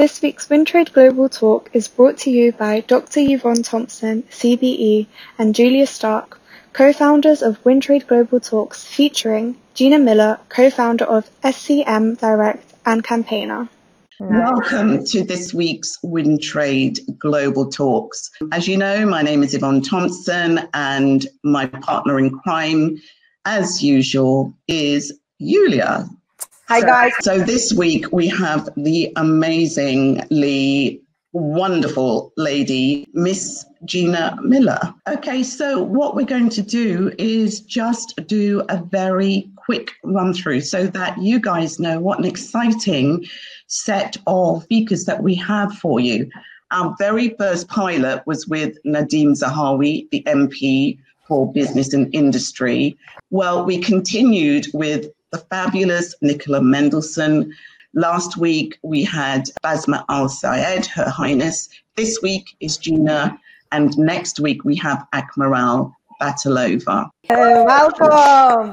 This week's Wintrade Global Talk is brought to you by Dr. Yvonne Thompson, CBE, and Julia Stark, co-founders of Wintrade Global Talks, featuring Gina Miller, co-founder of SCM Direct and campaigner. Welcome to this week's Wintrade Global Talks. As you know, my name is Yvonne Thompson, and my partner in crime, as usual, is Julia. Hi, guys. So, this week we have the amazingly wonderful lady, Miss Gina Miller. Okay, so what we're going to do is just do a very quick run through so that you guys know what an exciting set of speakers that we have for you. Our very first pilot was with Nadhim Zahawi, the MP for Business and Industry. Well, we continued with the fabulous Nicola Mendelsohn. Last week we had Basma Al Sayed, Her Highness. This week is Gina, and next week we have Akmaral Batalova. Welcome.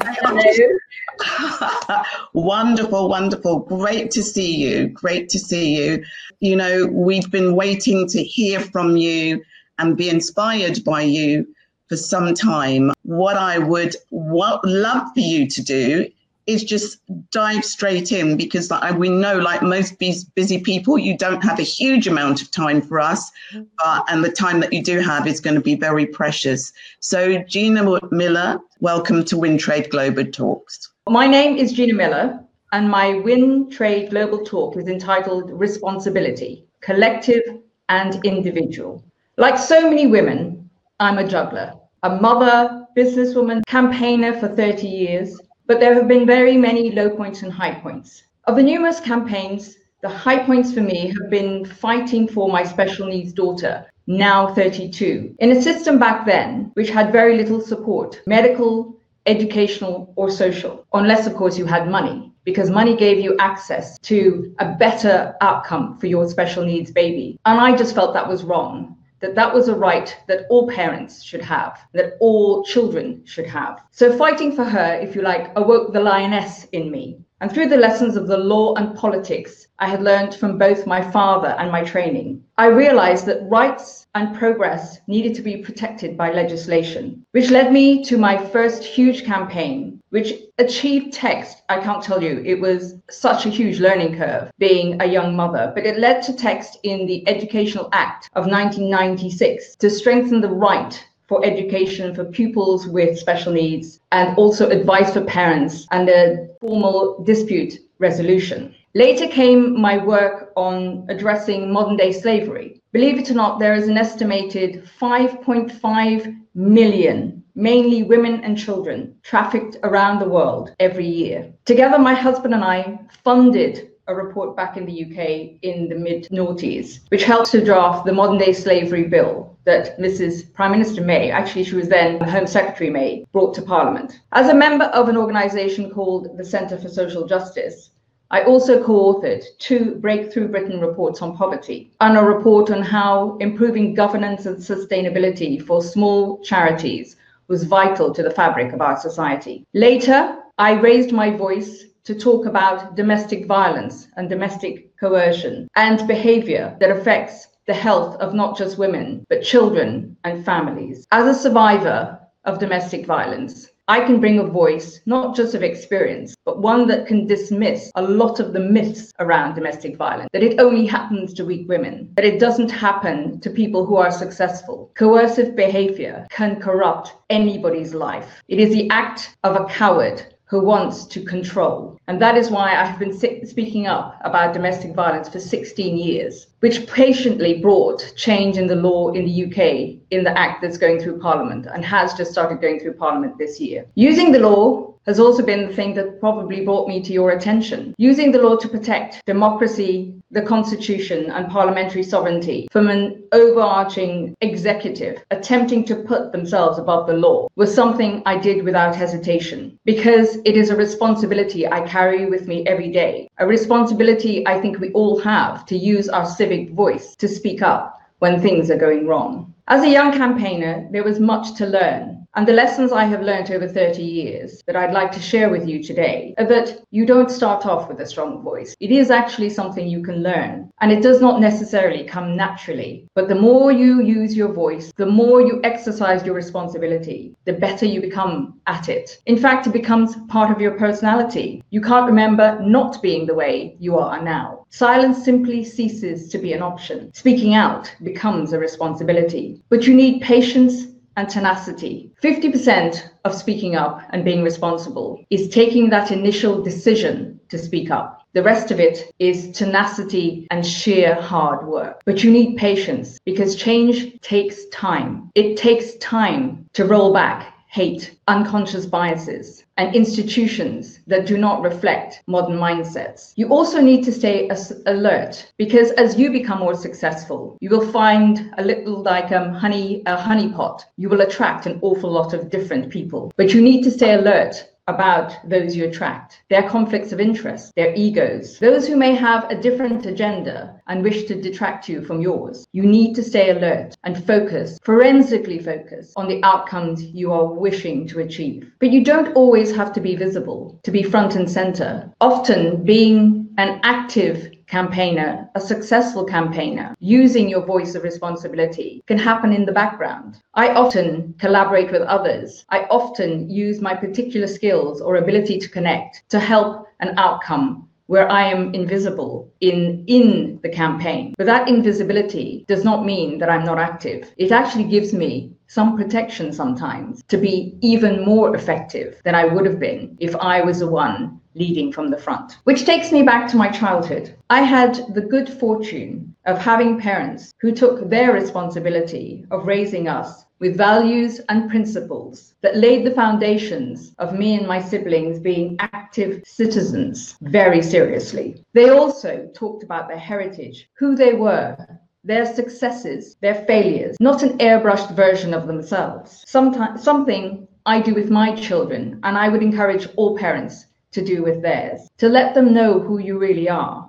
wonderful, wonderful. Great to see you. Great to see you. You know, we've been waiting to hear from you and be inspired by you for some time. What I would what, love for you to do is just dive straight in because like, we know like most busy people you don't have a huge amount of time for us mm-hmm. but and the time that you do have is going to be very precious. So gina miller welcome to wintrade global talks. My name is gina miller and my wintrade global talk is entitled responsibility collective and individual. Like so many women i'm a juggler a mother businesswoman campaigner for 30 years but there have been very many low points and high points. Of the numerous campaigns, the high points for me have been fighting for my special needs daughter, now 32, in a system back then which had very little support medical, educational, or social, unless, of course, you had money, because money gave you access to a better outcome for your special needs baby. And I just felt that was wrong that that was a right that all parents should have, that all children should have. So fighting for her, if you like, awoke the lioness in me. And through the lessons of the law and politics I had learned from both my father and my training, I realized that rights and progress needed to be protected by legislation, which led me to my first huge campaign, which achieved text. I can't tell you, it was such a huge learning curve being a young mother, but it led to text in the Educational Act of 1996 to strengthen the right for education for pupils with special needs and also advice for parents and a formal dispute resolution. Later came my work on addressing modern day slavery. Believe it or not, there is an estimated 5.5 million, mainly women and children, trafficked around the world every year. Together, my husband and I funded a report back in the UK in the mid noughties, which helped to draft the modern day slavery bill that Mrs. Prime Minister May, actually, she was then Home Secretary May, brought to Parliament. As a member of an organisation called the Centre for Social Justice, I also co authored two Breakthrough Britain reports on poverty and a report on how improving governance and sustainability for small charities was vital to the fabric of our society. Later, I raised my voice to talk about domestic violence and domestic coercion and behavior that affects the health of not just women, but children and families. As a survivor of domestic violence, I can bring a voice, not just of experience, but one that can dismiss a lot of the myths around domestic violence. That it only happens to weak women, that it doesn't happen to people who are successful. Coercive behavior can corrupt anybody's life. It is the act of a coward who wants to control. And that is why I have been speaking up about domestic violence for 16 years, which patiently brought change in the law in the UK in the act that's going through Parliament and has just started going through Parliament this year. Using the law has also been the thing that probably brought me to your attention. Using the law to protect democracy, the constitution, and parliamentary sovereignty from an overarching executive attempting to put themselves above the law was something I did without hesitation because it is a responsibility I carry with me every day. A responsibility I think we all have to use our civic voice to speak up when things are going wrong. As a young campaigner, there was much to learn And the lessons I have learned over 30 years that I'd like to share with you today are that you don't start off with a strong voice. It is actually something you can learn, and it does not necessarily come naturally. But the more you use your voice, the more you exercise your responsibility, the better you become at it. In fact, it becomes part of your personality. You can't remember not being the way you are now. Silence simply ceases to be an option. Speaking out becomes a responsibility. But you need patience and tenacity. 50% of speaking up and being responsible is taking that initial decision to speak up. The rest of it is tenacity and sheer hard work. But you need patience because change takes time. It takes time to roll back hate, unconscious biases, and institutions that do not reflect modern mindsets. You also need to stay alert because as you become more successful, you will find a little like um, honey, a honeypot. You will attract an awful lot of different people, but you need to stay alert about those you attract, their conflicts of interest, their egos, those who may have a different agenda and wish to detract you from yours. You need to stay alert and focus, forensically focus on the outcomes you are wishing to achieve. But you don't always have to be visible, to be front and center. Often being an active campaigner, a successful campaigner, using your voice of responsibility can happen in the background. I often collaborate with others. I often use my particular skills or ability to connect to help an outcome where I am invisible in in the campaign. But that invisibility does not mean that I'm not active. It actually gives me some protection sometimes to be even more effective than I would have been if I was the one leading from the front. Which takes me back to my childhood. I had the good fortune of having parents who took their responsibility of raising us with values and principles that laid the foundations of me and my siblings being active citizens very seriously. They also talked about their heritage, who they were, their successes, their failures, not an airbrushed version of themselves. Sometimes something I do with my children, and I would encourage all parents to do with theirs, to let them know who you really are.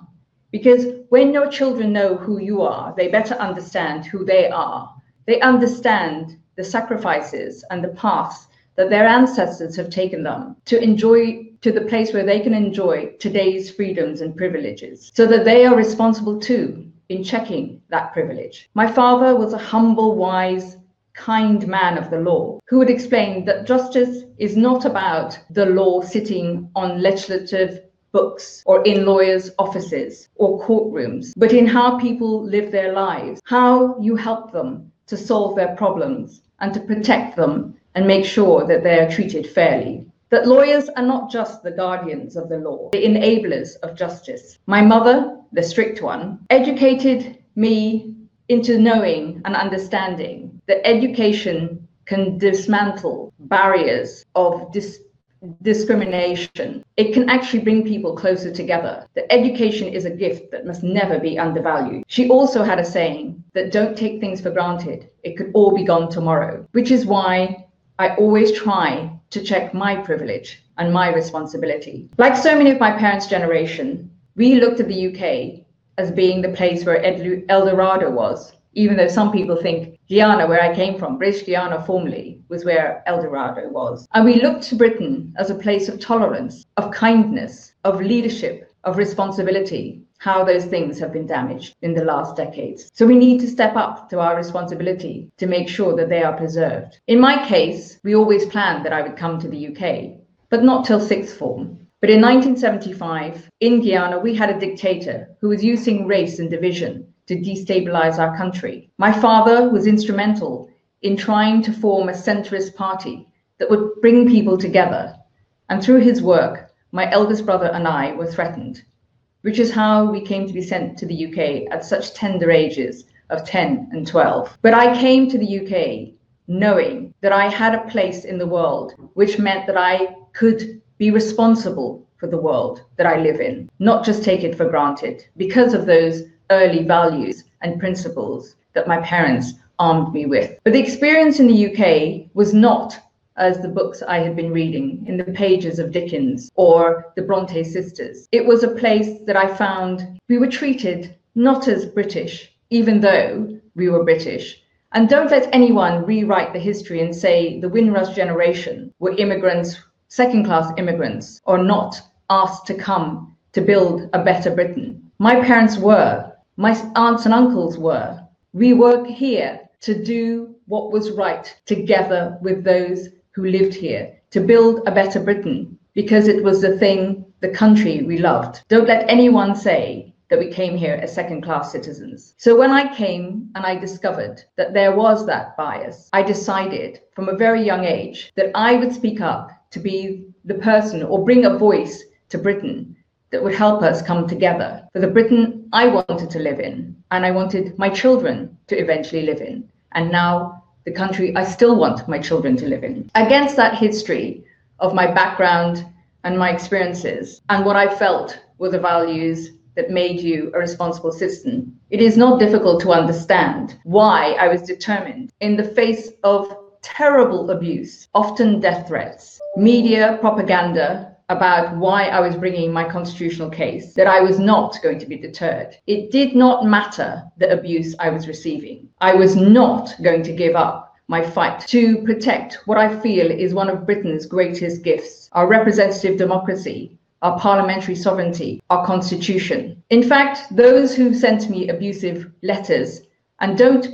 Because when your children know who you are, they better understand who they are. They understand the sacrifices and the paths that their ancestors have taken them to enjoy to the place where they can enjoy today's freedoms and privileges so that they are responsible too in checking that privilege. My father was a humble, wise, kind man of the law who would explain that justice is not about the law sitting on legislative books or in lawyers' offices or courtrooms, but in how people live their lives, how you help them to solve their problems and to protect them and make sure that they are treated fairly. That lawyers are not just the guardians of the law, the enablers of justice. My mother, the strict one, educated me into knowing and understanding that education can dismantle barriers of dis- discrimination. It can actually bring people closer together. That education is a gift that must never be undervalued. She also had a saying that don't take things for granted. It could all be gone tomorrow, which is why I always try to check my privilege and my responsibility. Like so many of my parents' generation, we looked at the UK as being the place where El Dorado was even though some people think Guyana, where I came from, British Guiana formerly, was where El Dorado was. And we looked to Britain as a place of tolerance, of kindness, of leadership, of responsibility. How those things have been damaged in the last decades. So we need to step up to our responsibility to make sure that they are preserved. In my case, we always planned that I would come to the UK, but not till sixth form. But in 1975, in Guyana, we had a dictator who was using race and division to destabilize our country. My father was instrumental in trying to form a centrist party that would bring people together. And through his work, my eldest brother and I were threatened, which is how we came to be sent to the UK at such tender ages of 10 and 12. But I came to the UK knowing that I had a place in the world, which meant that I could be responsible for the world that I live in, not just take it for granted because of those early values and principles that my parents armed me with. But the experience in the UK was not as the books I had been reading in the pages of Dickens or the Bronte sisters. It was a place that I found we were treated not as British, even though we were British, And don't let anyone rewrite the history and say the Windrush generation were immigrants, second class immigrants, or not asked to come to build a better Britain. My parents were, my aunts and uncles were. We were here to do what was right together with those who lived here, to build a better Britain, because it was the thing, the country we loved. Don't let anyone say that we came here as second class citizens. So when I came and I discovered that there was that bias, I decided from a very young age that I would speak up to be the person or bring a voice to Britain that would help us come together for the Britain I wanted to live in and I wanted my children to eventually live in. And now the country I still want my children to live in. Against that history of my background and my experiences and what I felt were the values that made you a responsible citizen, it is not difficult to understand why I was determined in the face of terrible abuse, often death threats, media propaganda about why I was bringing my constitutional case, that I was not going to be deterred. It did not matter the abuse I was receiving. I was not going to give up my fight to protect what I feel is one of Britain's greatest gifts our representative democracy, our parliamentary sovereignty, our constitution. In fact, those who sent me abusive letters, and don't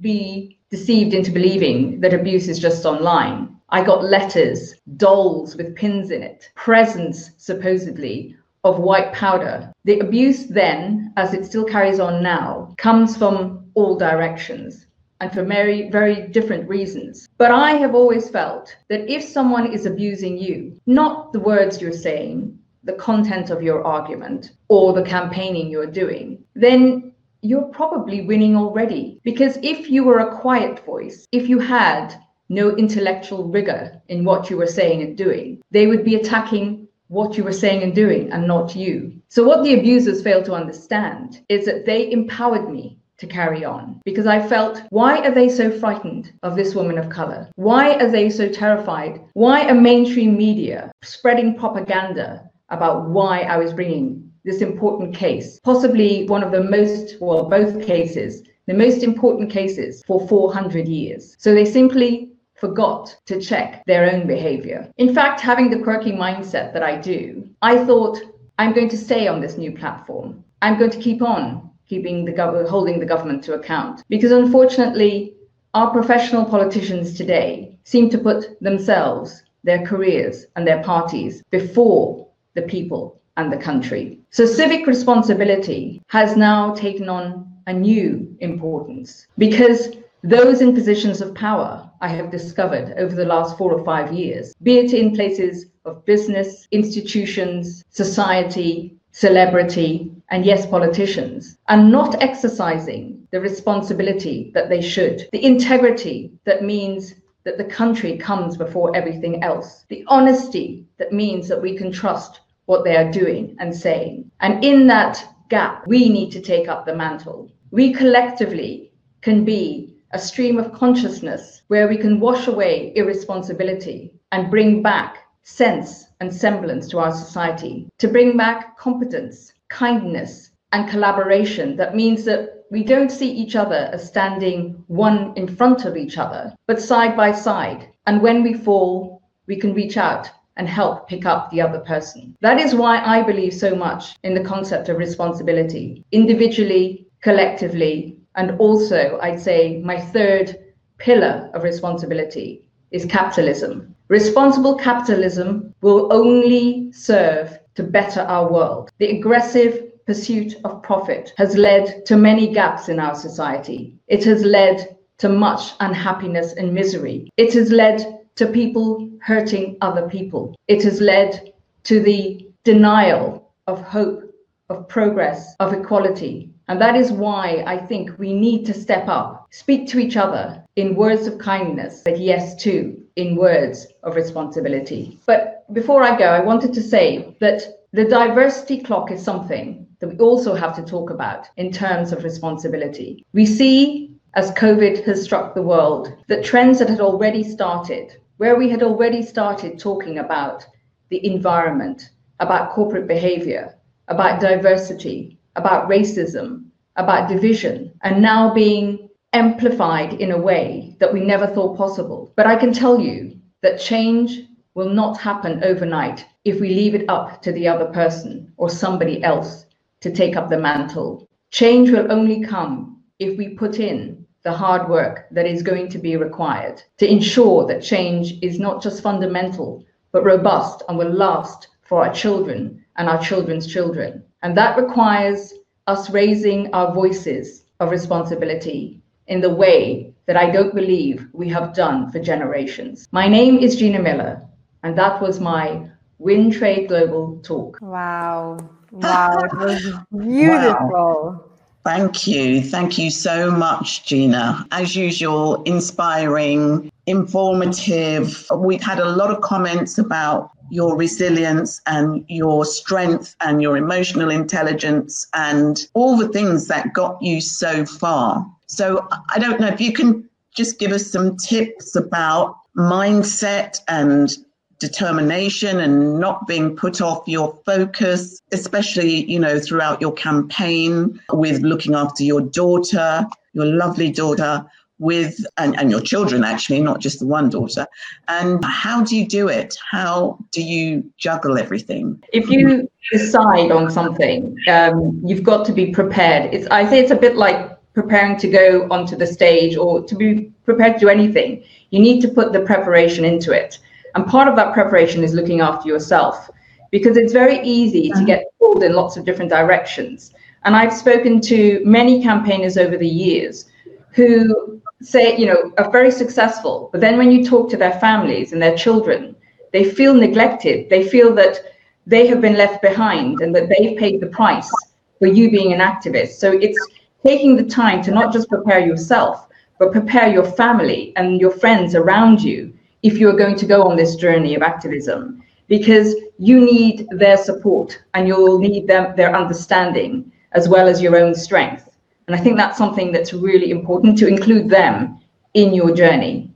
be deceived into believing that abuse is just online. I got letters, dolls with pins in it, presents supposedly of white powder. The abuse then, as it still carries on now, comes from all directions and for very, very different reasons. But I have always felt that if someone is abusing you, not the words you're saying, the content of your argument, or the campaigning you're doing, then you're probably winning already. Because if you were a quiet voice, if you had no intellectual rigor in what you were saying and doing. They would be attacking what you were saying and doing and not you. So, what the abusers failed to understand is that they empowered me to carry on because I felt, why are they so frightened of this woman of color? Why are they so terrified? Why are mainstream media spreading propaganda about why I was bringing this important case? Possibly one of the most, well, both cases, the most important cases for 400 years. So they simply forgot to check their own behavior. In fact, having the quirky mindset that I do, I thought I'm going to stay on this new platform. I'm going to keep on keeping the gov- holding the government to account because unfortunately our professional politicians today seem to put themselves, their careers and their parties before the people and the country. So civic responsibility has now taken on a new importance because those in positions of power, I have discovered over the last four or five years, be it in places of business, institutions, society, celebrity, and yes, politicians, are not exercising the responsibility that they should, the integrity that means that the country comes before everything else, the honesty that means that we can trust what they are doing and saying. And in that gap, we need to take up the mantle. We collectively can be a stream of consciousness where we can wash away irresponsibility and bring back sense and semblance to our society, to bring back competence, kindness, and collaboration. That means that we don't see each other as standing one in front of each other, but side by side. And when we fall, we can reach out and help pick up the other person. That is why I believe so much in the concept of responsibility, individually, collectively, and also, I'd say my third pillar of responsibility is capitalism. Responsible capitalism will only serve to better our world. The aggressive pursuit of profit has led to many gaps in our society. It has led to much unhappiness and misery. It has led to people hurting other people. It has led to the denial of hope, of progress, of equality, and that is why I think we need to step up, speak to each other in words of kindness, but yes, too, in words of responsibility. But before I go, I wanted to say that the diversity clock is something that we also have to talk about in terms of responsibility. We see, as COVID has struck the world, that trends that had already started, where we had already started talking about the environment, about corporate behavior, about diversity, about racism, about division, and now being amplified in a way that we never thought possible. But I can tell you that change will not happen overnight if we leave it up to the other person or somebody else to take up the mantle. Change will only come if we put in the hard work that is going to be required to ensure that change is not just fundamental, but robust and will last for our children and our children's children. And that requires us raising our voices of responsibility in the way that I don't believe we have done for generations. My name is Gina Miller, and that was my Win Trade Global talk. Wow. Wow, it was beautiful. Wow. Thank you. Thank you so much, Gina. As usual, inspiring, informative. We've had a lot of comments about your resilience and your strength and your emotional intelligence and all the things that got you so far. So I don't know if you can just give us some tips about mindset and determination and not being put off your focus, especially, you know, throughout your campaign with looking after your daughter, your lovely daughter, with and, and your children actually, not just the one daughter. And how do you do it? How do you juggle everything? If you decide on something, um, you've got to be prepared. It's I say it's a bit like preparing to go onto the stage or to be prepared to do anything. You need to put the preparation into it. And part of that preparation is looking after yourself because it's very easy to get pulled in lots of different directions. And I've spoken to many campaigners over the years who say, you know, are very successful, but then when you talk to their families and their children, they feel neglected. They feel that they have been left behind and that they've paid the price for you being an activist. So it's taking the time to not just prepare yourself, but prepare your family and your friends around you if you're going to go on this journey of activism because you need their support and you'll need them their understanding as well as your own strength and i think that's something that's really important to include them in your journey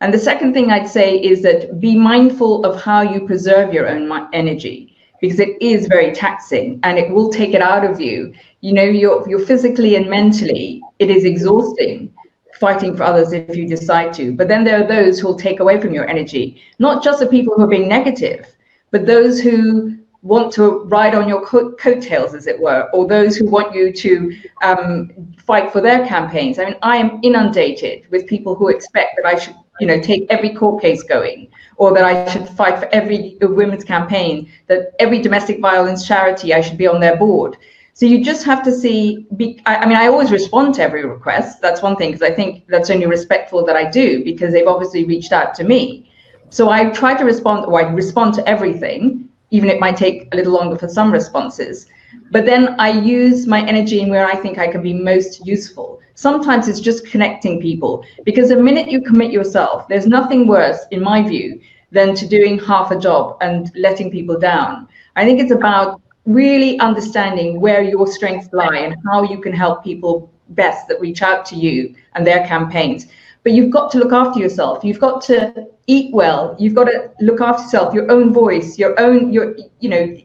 and the second thing i'd say is that be mindful of how you preserve your own energy because it is very taxing and it will take it out of you you know you're, you're physically and mentally it is exhausting fighting for others if you decide to. But then there are those who will take away from your energy, not just the people who are being negative, but those who want to ride on your co- coattails, as it were, or those who want you to um, fight for their campaigns. I mean, I am inundated with people who expect that I should, you know, take every court case going, or that I should fight for every women's campaign, that every domestic violence charity I should be on their board. So you just have to see. Be, I, I, mean, I always respond to every request. That's one thing because I think that's only respectful that I do because they've obviously reached out to me. So I try to respond, or I respond to everything, even it might take a little longer for some responses. But then I use my energy in where I think I can be most useful. Sometimes it's just connecting people because the minute you commit yourself, there's nothing worse, in my view, than to doing half a job and letting people down. I think it's about really understanding where your strengths lie and how you can help people best that reach out to you and their campaigns. But you've got to look after yourself. You've got to eat well. You've got to look after yourself, your own voice, your own, your, you know,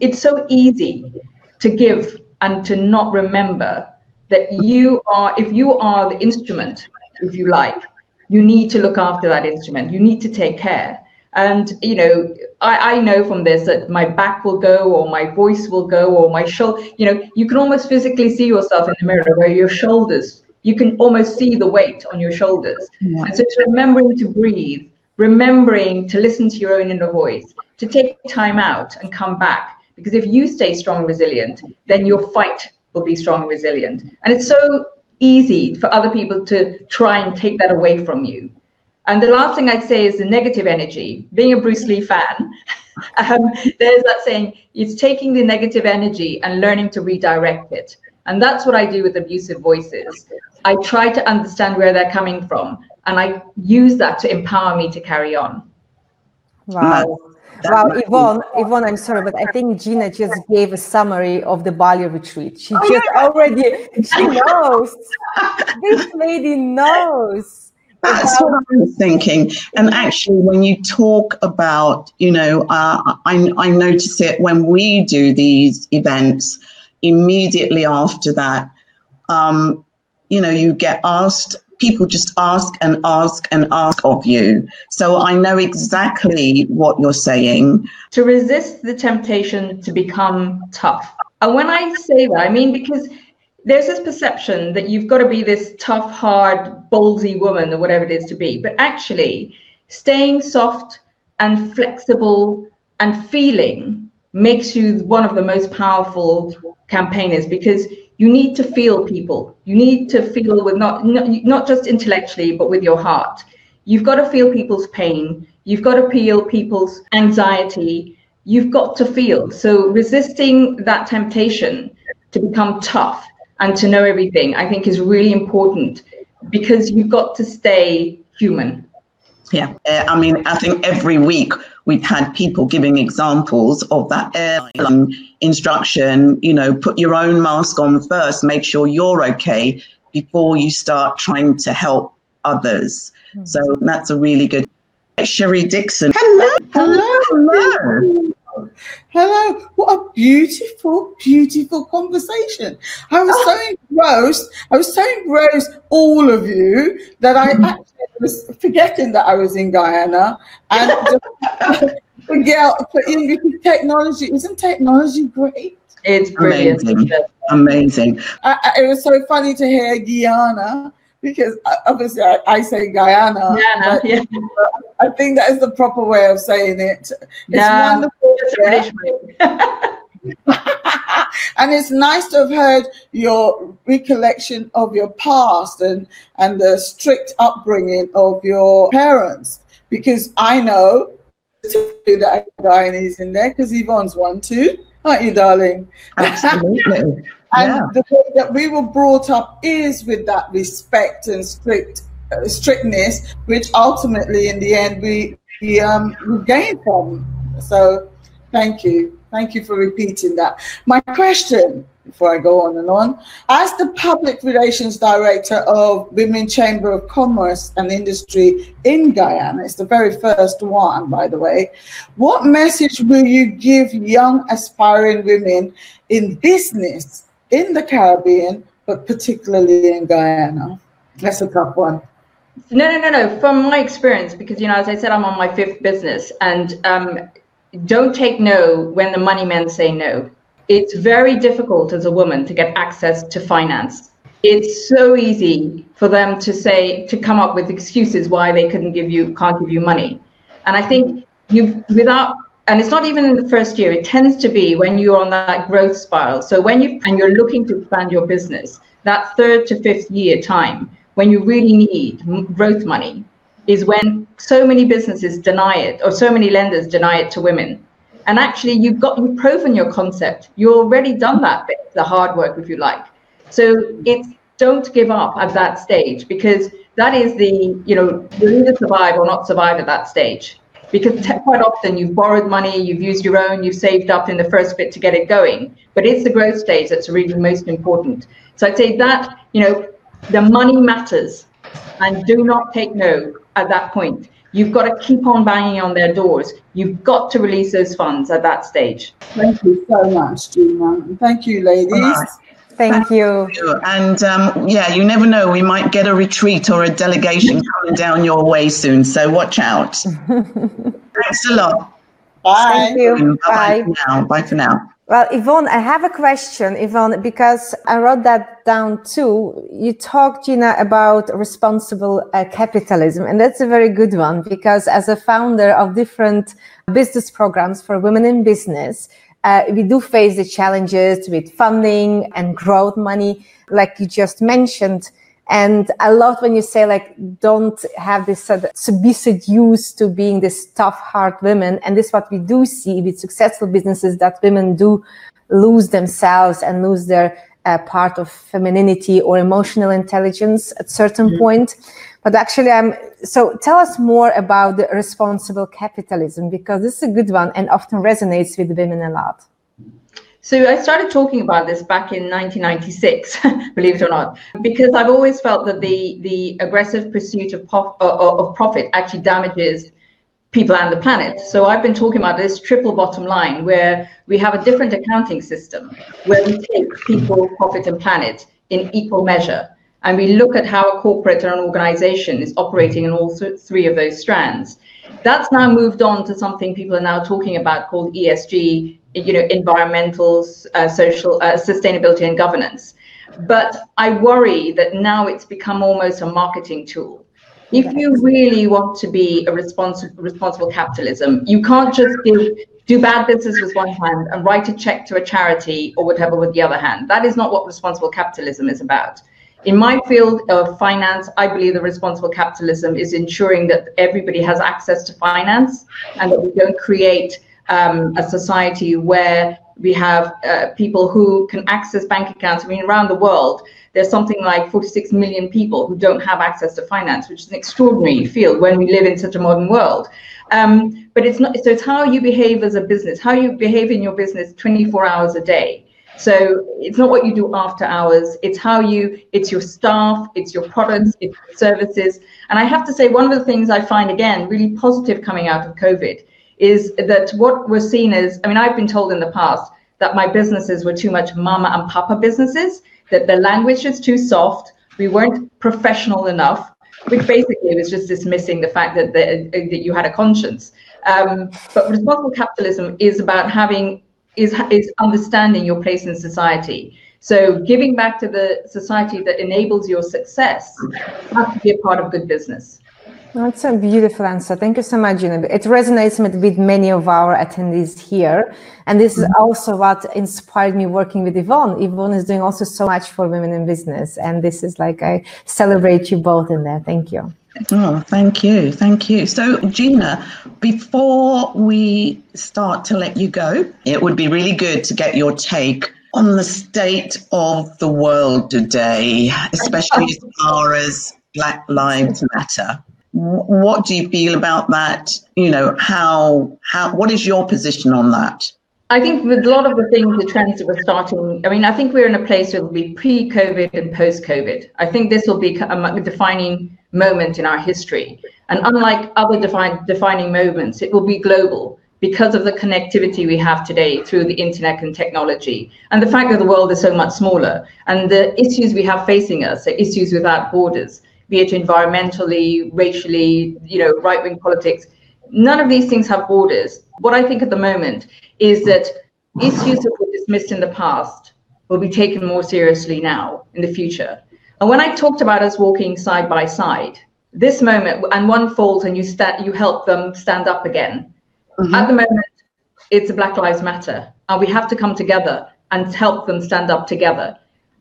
it's so easy to give and to not remember that you are, if you are the instrument, if you like, you need to look after that instrument. You need to take care. And, you know, I, I know from this that my back will go or my voice will go or my shoulder, you know, you can almost physically see yourself in the mirror where your shoulders, you can almost see the weight on your shoulders. Yeah. And so it's remembering to breathe, remembering to listen to your own inner voice, to take time out and come back. Because if you stay strong and resilient, then your fight will be strong and resilient. And it's so easy for other people to try and take that away from you. And the last thing I'd say is the negative energy. Being a Bruce Lee fan, um, there's that saying, it's taking the negative energy and learning to redirect it. And that's what I do with abusive voices. I try to understand where they're coming from, and I use that to empower me to carry on. Wow. Wow, Yvonne, Yvonne, I'm sorry, but I think Gina just gave a summary of the Bali retreat. She oh, just yeah. already, she knows. this lady knows. That's what I'm thinking. And actually, when you talk about, you know, uh, I, I notice it when we do these events, immediately after that, um, you know, you get asked, people just ask and ask and ask of you. So I know exactly what you're saying. To resist the temptation to become tough. And when I say that, I mean because there's this perception that you've got to be this tough, hard, ballsy woman or whatever it is to be. But actually, staying soft and flexible and feeling makes you one of the most powerful campaigners because you need to feel people. You need to feel with not, not just intellectually, but with your heart. You've got to feel people's pain. You've got to feel people's anxiety. You've got to feel. So resisting that temptation to become tough and to know everything, I think is really important because you've got to stay human. Yeah, uh, I mean, I think every week we've had people giving examples of that airline instruction. You know, put your own mask on first, make sure you're okay before you start trying to help others. Mm-hmm. So that's a really good. Sherry Dixon. Hello, hello, hello. Hello. What a beautiful, beautiful conversation. I was so engrossed. I was so engrossed, all of you, that I mm-hmm. actually was forgetting that I was in Guyana and just forget because technology isn't technology great. It's brilliant. Amazing. Amazing. I, I, it was so funny to hear Guyana because uh, obviously I, I say Guyana. Guyana yeah. I think that is the proper way of saying it. It's yeah. wonderful. and it's nice to have heard your recollection of your past and, and the strict upbringing of your parents because I know that Guyanese in there because Yvonne's one too, aren't you, darling? Absolutely. And yeah. the way that we were brought up is with that respect and strict uh, strictness, which ultimately, in the end, we we um we gain from. So, thank you, thank you for repeating that. My question, before I go on and on, as the public relations director of Women Chamber of Commerce and Industry in Guyana, it's the very first one, by the way. What message will you give young aspiring women in business? in the Caribbean, but particularly in Guyana? That's a tough one. No, no, no, no. From my experience, because you know, as I said, I'm on my fifth business, and um, don't take no when the money men say no. It's very difficult as a woman to get access to finance. It's so easy for them to say to come up with excuses why they couldn't give you, can't give you money. And I think you, without and it's not even in the first year it tends to be when you're on that growth spiral so when you and you're looking to expand your business that third to fifth year time when you really need growth money is when so many businesses deny it or so many lenders deny it to women. And actually you've got you've proven your concept. You've already done that bit the hard work if you like. So it's don't give up at that stage because that is the you know you either survive or not survive at that stage. Because quite often you've borrowed money, you've used your own, you've saved up in the first bit to get it going. But it's the growth stage that's really most important. So I'd say that, you know, the money matters. And do not take no at that point. You've got to keep on banging on their doors. You've got to release those funds at that stage. Thank you so much, Gina. Thank you, ladies. Thank you. And um, yeah, you never know. We might get a retreat or a delegation coming down your way soon. So watch out. Thanks a lot. Bye. Thank you. Bye. Bye for now. Bye for now. Well, Yvonne, I have a question, Yvonne, because I wrote that down too. You talked, Gina, about responsible uh, capitalism, and that's a very good one because as a founder of different business programs for women in business, uh, we do face the challenges with funding and growth money, like you just mentioned. And I love when you say like, don't have this, uh, be seduced to being this tough, hard women. And this is what we do see with successful businesses that women do lose themselves and lose their uh, part of femininity or emotional intelligence at certain mm-hmm. point. But actually, I'm so tell us more about the responsible capitalism because this is a good one and often resonates with women a lot. So I started talking about this back in 1996, believe it or not, because I've always felt that the the aggressive pursuit of, pof- uh, uh, of profit actually damages people and the planet. So I've been talking about this triple bottom line where we have a different accounting system where we take people, profit, and planet in equal measure. and we look at how a corporate or an organization is operating in all th- three of those strands. That's now moved on to something people are now talking about called ESG, you know, environmental, uh, social, uh, sustainability, and governance. But I worry that now it's become almost a marketing tool. If you really want to be a responsible, responsible capitalism, you can't just give, do bad business with one hand and write a check to a charity or whatever with the other hand. That is not what responsible capitalism is about. In my field of finance, I believe that responsible capitalism is ensuring that everybody has access to finance and that we don't create um, a society where we have uh, people who can access bank accounts. I mean, around the world, there's something like 46 million people who don't have access to finance, which is an extraordinary field when we live in such a modern world. Um, but it's not. So it's how you behave as a business, how you behave in your business 24 hours a day. So it's not what you do after hours. It's how you. It's your staff. It's your products. It's your services. And I have to say, one of the things I find again really positive coming out of COVID is that what we're seeing is, I mean, I've been told in the past that my businesses were too much mama and papa businesses, that the language is too soft, we weren't professional enough, which basically was just dismissing the fact that, the, that you had a conscience. Um, but responsible capitalism is about having, is, is understanding your place in society. So giving back to the society that enables your success has to be a part of good business. That's a beautiful answer. Thank you so much, Gina. It resonates with many of our attendees here. And this is mm-hmm. also what inspired me working with Yvonne. Yvonne is doing also so much for women in business. And this is like, I celebrate you both in there. Thank you. Oh, thank you. Thank you. So, Gina, before we start to let you go, it would be really good to get your take on the state of the world today, especially as far as Black Lives Matter what do you feel about that? You know, how how what is your position on that? I think with a lot of the things, the trends that we're starting, I mean, I think we're in a place where it'll be pre-COVID and post-COVID. I think this will be a defining moment in our history. And unlike other define, defining moments, it will be global because of the connectivity we have today through the internet and technology, and the fact that the world is so much smaller, and the issues we have facing us are issues without borders be it environmentally, racially, you know, right wing politics. None of these things have borders. What I think at the moment is that issues that were dismissed in the past will be taken more seriously now in the future. And when I talked about us walking side by side, this moment, and one falls and you stand, you help them stand up again. Mm-hmm. At the moment, it's a Black Lives Matter, and we have to come together and help them stand up together.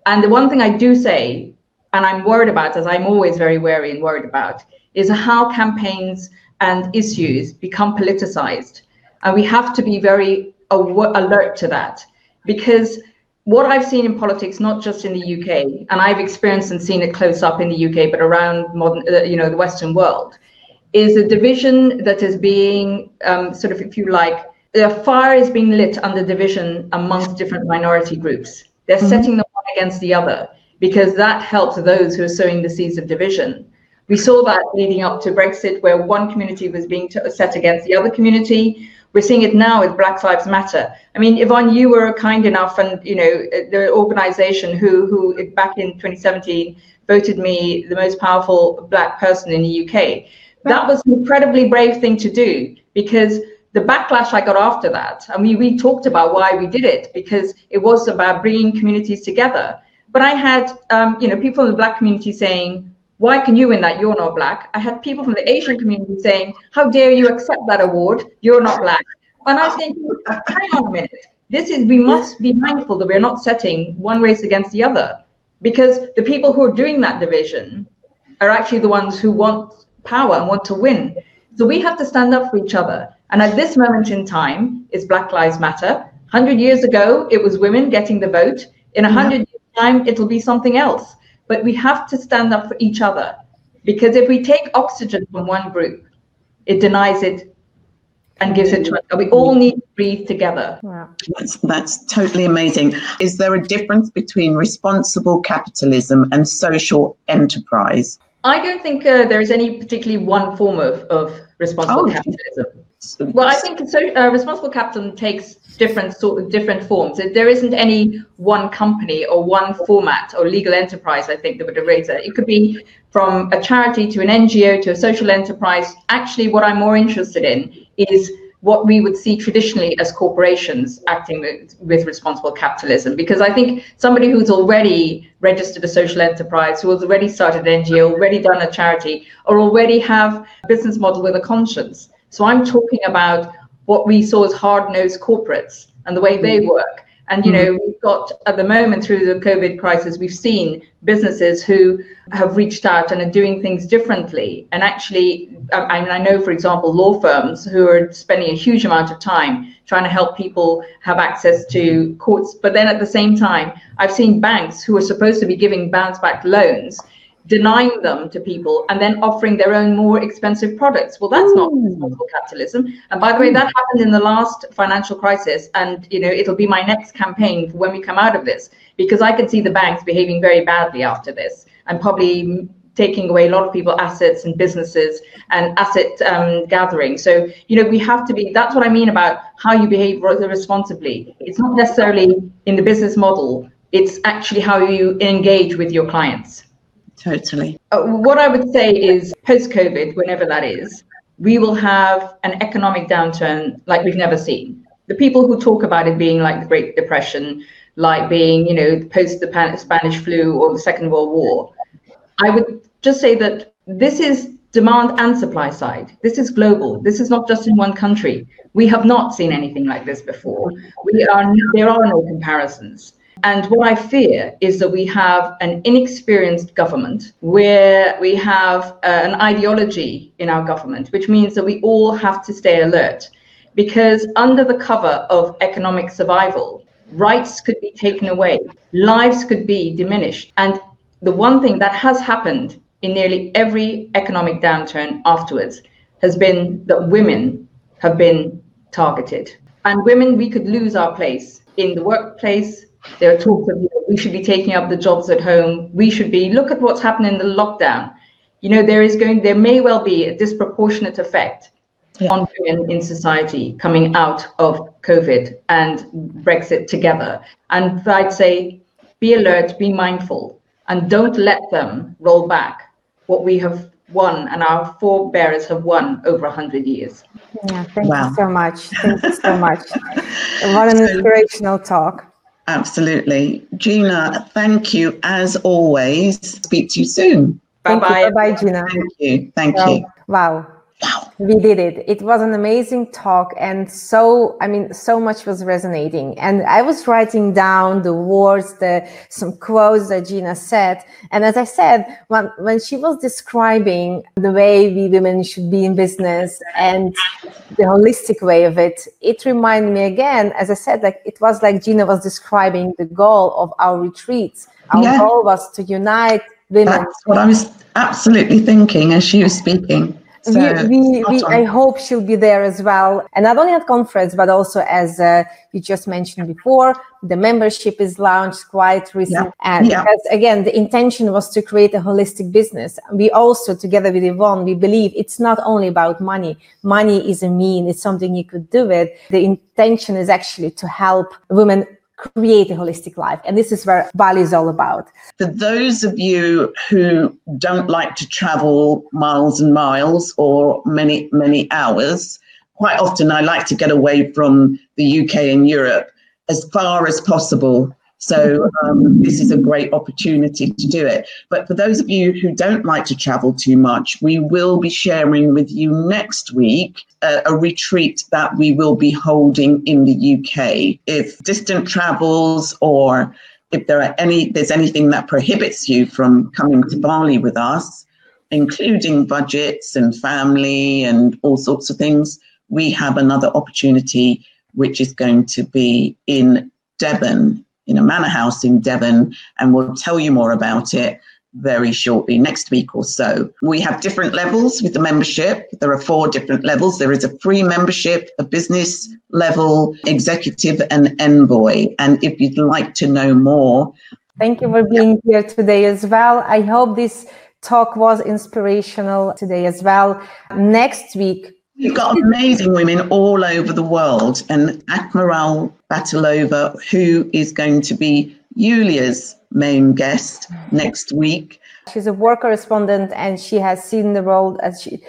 And the one thing I do say and I'm worried about, as I'm always very wary and worried about, is how campaigns and issues become politicized. And we have to be very alert to that because what I've seen in politics, not just in the UK, and I've experienced and seen it close up in the UK, but around modern, uh, you know, the Western world, is a division that is being um, sort of, if you like, the fire is being lit under division amongst different minority groups. They're mm-hmm. setting the one against the other because that helps those who are sowing the seeds of division. We saw that leading up to Brexit, where one community was being set against the other community. We're seeing it now with Black Lives Matter. I mean, Yvonne, you were kind enough, and you know the organisation who, who back in 2017 voted me the most powerful Black person in the UK. That was an incredibly brave thing to do because the backlash I got after that, and we, we talked about why we did it because it was about bringing communities together. But I had, um, you know, people in the black community saying, why can you win that? You're not black. I had people from the Asian community saying, how dare you accept that award? You're not black. And I was thinking, hang on a minute. This is, we must be mindful that we're not setting one race against the other because the people who are doing that division are actually the ones who want power and want to win. So we have to stand up for each other. And at this moment in time, it's Black Lives Matter. 100 years ago, it was women getting the vote. In 100 time it'll be something else. But we have to stand up for each other because if we take oxygen from one group, it denies it and gives it to us. We all need to breathe together. That's, that's totally amazing. Is there a difference between responsible capitalism and social enterprise? I don't think uh, there is any particularly one form of, of responsible oh. capitalism. Well, I think so, uh, responsible capitalism takes different sort of different forms. There isn't any one company or one format or legal enterprise. I think that would erase it. It could be from a charity to an NGO to a social enterprise. Actually, what I'm more interested in is what we would see traditionally as corporations acting with, with, responsible capitalism. Because I think somebody who's already registered a social enterprise, who has already started an NGO, already done a charity, or already have a business model with a conscience. So I'm talking about what we saw as hard-nosed corporates and the way they mm. work. And you know, mm-hmm. we've got at the moment through the COVID crisis, we've seen businesses who have reached out and are doing things differently. And actually, I mean, I know, for example, law firms who are spending a huge amount of time trying to help people have access to courts. But then at the same time, I've seen banks who are supposed to be giving bounce back loans denying them to people and then offering their own more expensive products. Well, that's not responsible capitalism. And by the way, that happened in the last financial crisis. And you know, it'll be my next campaign when we come out of this, because I can see the banks behaving very badly after this and probably taking away a lot of people assets and businesses and asset um, gathering so you know we have to be that's what i mean about how you behave responsibly it's not necessarily in the business model it's actually how you engage with your clients Totally. Uh, what I would say is post COVID, whenever that is, we will have an economic downturn like we've never seen. The people who talk about it being like the Great Depression, like being, you know, post the Spanish flu or the Second World War, I would just say that this is demand and supply side. This is global. This is not just in one country. We have not seen anything like this before. We are there are no comparisons. And what I fear is that we have an inexperienced government where we have uh, an ideology in our government, which means that we all have to stay alert. Because under the cover of economic survival, rights could be taken away, lives could be diminished. And the one thing that has happened in nearly every economic downturn afterwards has been that women have been targeted. And women, we could lose our place in the workplace, there are talks of you know, we should be taking up the jobs at home. We should be look at what's happened in the lockdown. You know, there is going there may well be a disproportionate effect yeah. on women in society coming out of COVID and Brexit together. And I'd say be alert, be mindful, and don't let them roll back what we have won and our forebears have won over 100 years. Yeah, thank wow. you so much. Thank you so much. what an inspirational talk. Absolutely. Gina, thank you as always. Speak to you soon. Bye bye. Bye bye, Gina. Thank you. Thank you. Wow. Wow. We did it. It was an amazing talk. And so, I mean, so much was resonating. And I was writing down the words, the some quotes that Gina said. And as I said, when, when she was describing the way we women should be in business and the holistic way of it, it reminded me again, as I said, like it was like Gina was describing the goal of our retreats. Our yeah. goal was to unite women. That's what I was absolutely thinking as she was speaking. So we, we, we I hope she'll be there as well. And not only at conference, but also as uh, you just mentioned before, the membership is launched quite recently. Yeah. And yeah. because again, the intention was to create a holistic business. We also, together with Yvonne, we believe it's not only about money. Money is a mean, it's something you could do with. The intention is actually to help women create a holistic life. And this is where Bali is all about. For those of you who don't like to travel miles and miles or many, many hours, quite often I like to get away from the UK and Europe as far as possible so um, this is a great opportunity to do it. But for those of you who don't like to travel too much, we will be sharing with you next week a, a retreat that we will be holding in the UK. If distant travels or if there are any, there's anything that prohibits you from coming to Bali with us, including budgets and family and all sorts of things, we have another opportunity, which is going to be in Devon in a manor house in Devon, and we'll tell you more about it very shortly, next week or so. We have different levels with the membership. There are four different levels. There is a free membership, a business level, executive, and envoy. And if you'd like to know more, thank you for being here today as well. I hope this talk was inspirational today as well. Next week, You've got amazing women all over the world, and Admiral Batalova, who is going to be Yulia's main guest next week. She's a war correspondent, and she has seen the role as she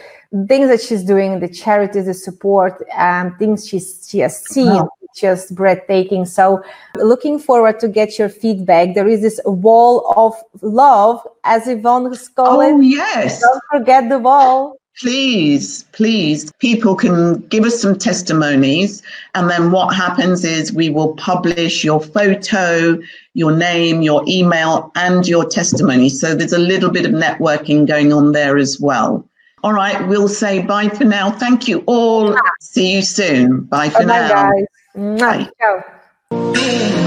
things that she's doing, the charities, the support, um, things she's she has seen. Wow. Just breathtaking. So, looking forward to get your feedback. There is this wall of love, as Yvonne has called oh, it. yes. Don't forget the wall. Please, please, people can give us some testimonies. And then what happens is we will publish your photo, your name, your email, and your testimony. So there's a little bit of networking going on there as well. All right, we'll say bye for now. Thank you all. See you soon. Bye for bye now. Guys. Bye. Ciao.